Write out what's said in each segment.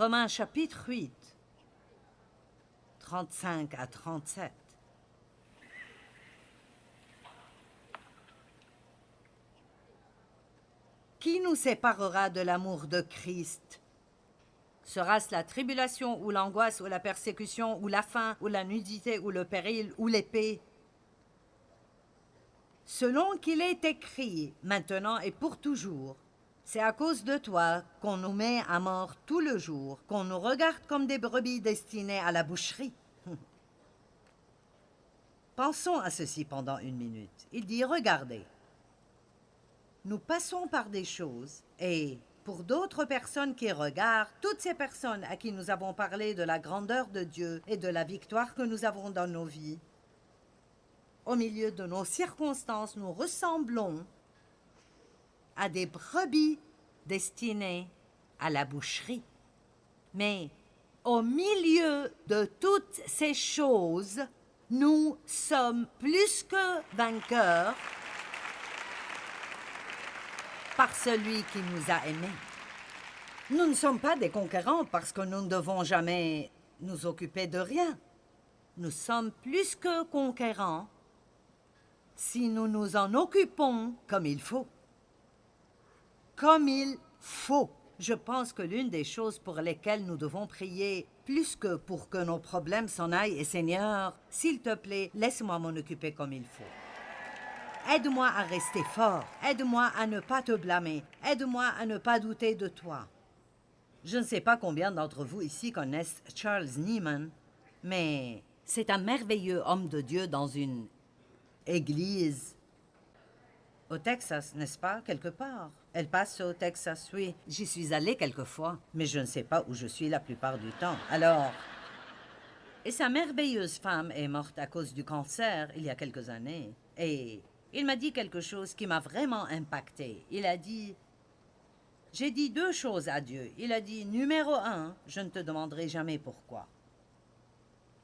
Romains chapitre 8, 35 à 37. Qui nous séparera de l'amour de Christ? Sera-ce la tribulation ou l'angoisse ou la persécution ou la faim ou la nudité ou le péril ou l'épée? Selon qu'il est écrit, maintenant et pour toujours, c'est à cause de toi qu'on nous met à mort tout le jour, qu'on nous regarde comme des brebis destinées à la boucherie. Pensons à ceci pendant une minute. Il dit, regardez, nous passons par des choses et pour d'autres personnes qui regardent, toutes ces personnes à qui nous avons parlé de la grandeur de Dieu et de la victoire que nous avons dans nos vies, au milieu de nos circonstances, nous ressemblons à des brebis destinées à la boucherie. Mais au milieu de toutes ces choses, nous sommes plus que vainqueurs par celui qui nous a aimés. Nous ne sommes pas des conquérants parce que nous ne devons jamais nous occuper de rien. Nous sommes plus que conquérants si nous nous en occupons comme il faut. Comme il faut. Je pense que l'une des choses pour lesquelles nous devons prier plus que pour que nos problèmes s'en aillent est Seigneur, s'il te plaît, laisse-moi m'en occuper comme il faut. Aide-moi à rester fort. Aide-moi à ne pas te blâmer. Aide-moi à ne pas douter de toi. Je ne sais pas combien d'entre vous ici connaissent Charles Neiman, mais c'est un merveilleux homme de Dieu dans une église au Texas, n'est-ce pas, quelque part? Elle passe au Texas, oui. J'y suis allée quelquefois, mais je ne sais pas où je suis la plupart du temps. Alors... Et sa merveilleuse femme est morte à cause du cancer il y a quelques années. Et il m'a dit quelque chose qui m'a vraiment impacté. Il a dit J'ai dit deux choses à Dieu. Il a dit Numéro un, je ne te demanderai jamais pourquoi.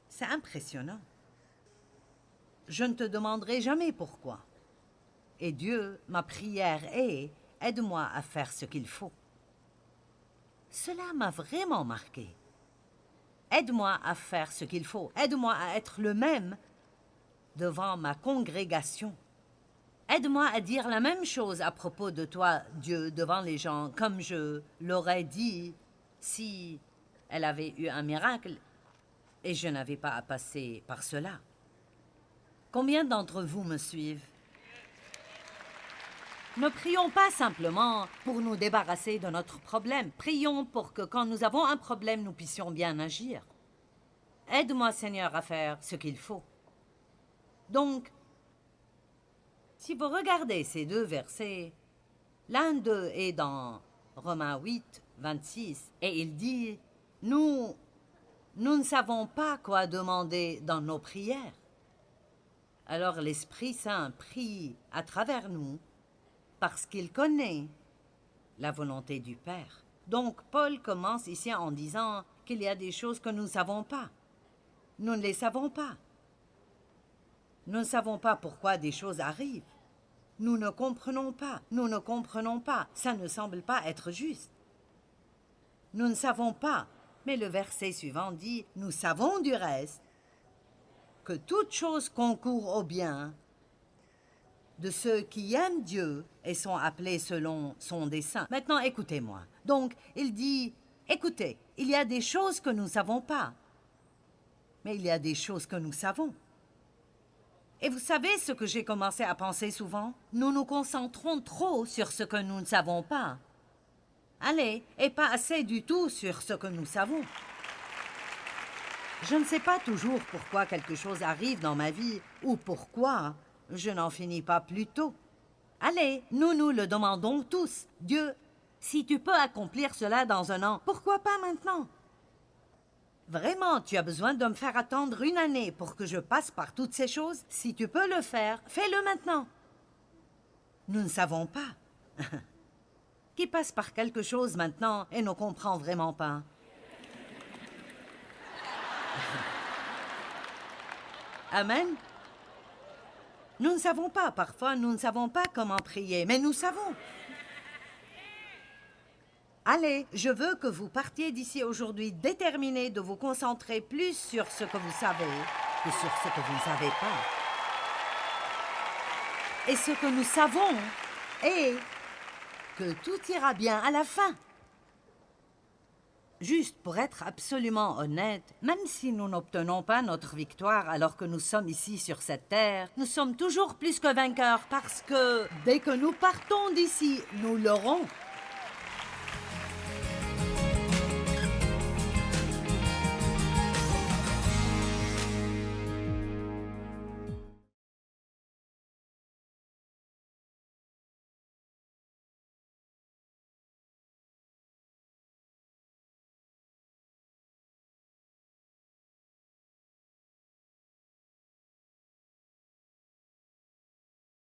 C'est impressionnant. Je ne te demanderai jamais pourquoi. Et Dieu, ma prière est Aide-moi à faire ce qu'il faut. Cela m'a vraiment marqué. Aide-moi à faire ce qu'il faut. Aide-moi à être le même devant ma congrégation. Aide-moi à dire la même chose à propos de toi, Dieu, devant les gens, comme je l'aurais dit si elle avait eu un miracle et je n'avais pas à passer par cela. Combien d'entre vous me suivent? Ne prions pas simplement pour nous débarrasser de notre problème. Prions pour que quand nous avons un problème, nous puissions bien agir. Aide-moi, Seigneur, à faire ce qu'il faut. Donc, si vous regardez ces deux versets, l'un d'eux est dans Romains 8, 26, et il dit, nous, nous ne savons pas quoi demander dans nos prières. Alors l'Esprit Saint prie à travers nous parce qu'il connaît la volonté du Père. Donc Paul commence ici en disant qu'il y a des choses que nous ne savons pas. Nous ne les savons pas. Nous ne savons pas pourquoi des choses arrivent. Nous ne comprenons pas, nous ne comprenons pas, ça ne semble pas être juste. Nous ne savons pas, mais le verset suivant dit, nous savons du reste que toute chose concourt au bien de ceux qui aiment Dieu et sont appelés selon son dessein. Maintenant, écoutez-moi. Donc, il dit, écoutez, il y a des choses que nous ne savons pas, mais il y a des choses que nous savons. Et vous savez ce que j'ai commencé à penser souvent? Nous nous concentrons trop sur ce que nous ne savons pas. Allez, et pas assez du tout sur ce que nous savons. Je ne sais pas toujours pourquoi quelque chose arrive dans ma vie ou pourquoi je n'en finis pas plus tôt. Allez, nous nous le demandons tous. Dieu, si tu peux accomplir cela dans un an, pourquoi pas maintenant? Vraiment, tu as besoin de me faire attendre une année pour que je passe par toutes ces choses Si tu peux le faire, fais-le maintenant. Nous ne savons pas. Qui passe par quelque chose maintenant et ne comprend vraiment pas? Amen. Nous ne savons pas, parfois nous ne savons pas comment prier, mais nous savons. Allez, je veux que vous partiez d'ici aujourd'hui déterminés de vous concentrer plus sur ce que vous savez que sur ce que vous ne savez pas. Et ce que nous savons est que tout ira bien à la fin. Juste pour être absolument honnête, même si nous n'obtenons pas notre victoire alors que nous sommes ici sur cette terre, nous sommes toujours plus que vainqueurs parce que dès que nous partons d'ici, nous l'aurons.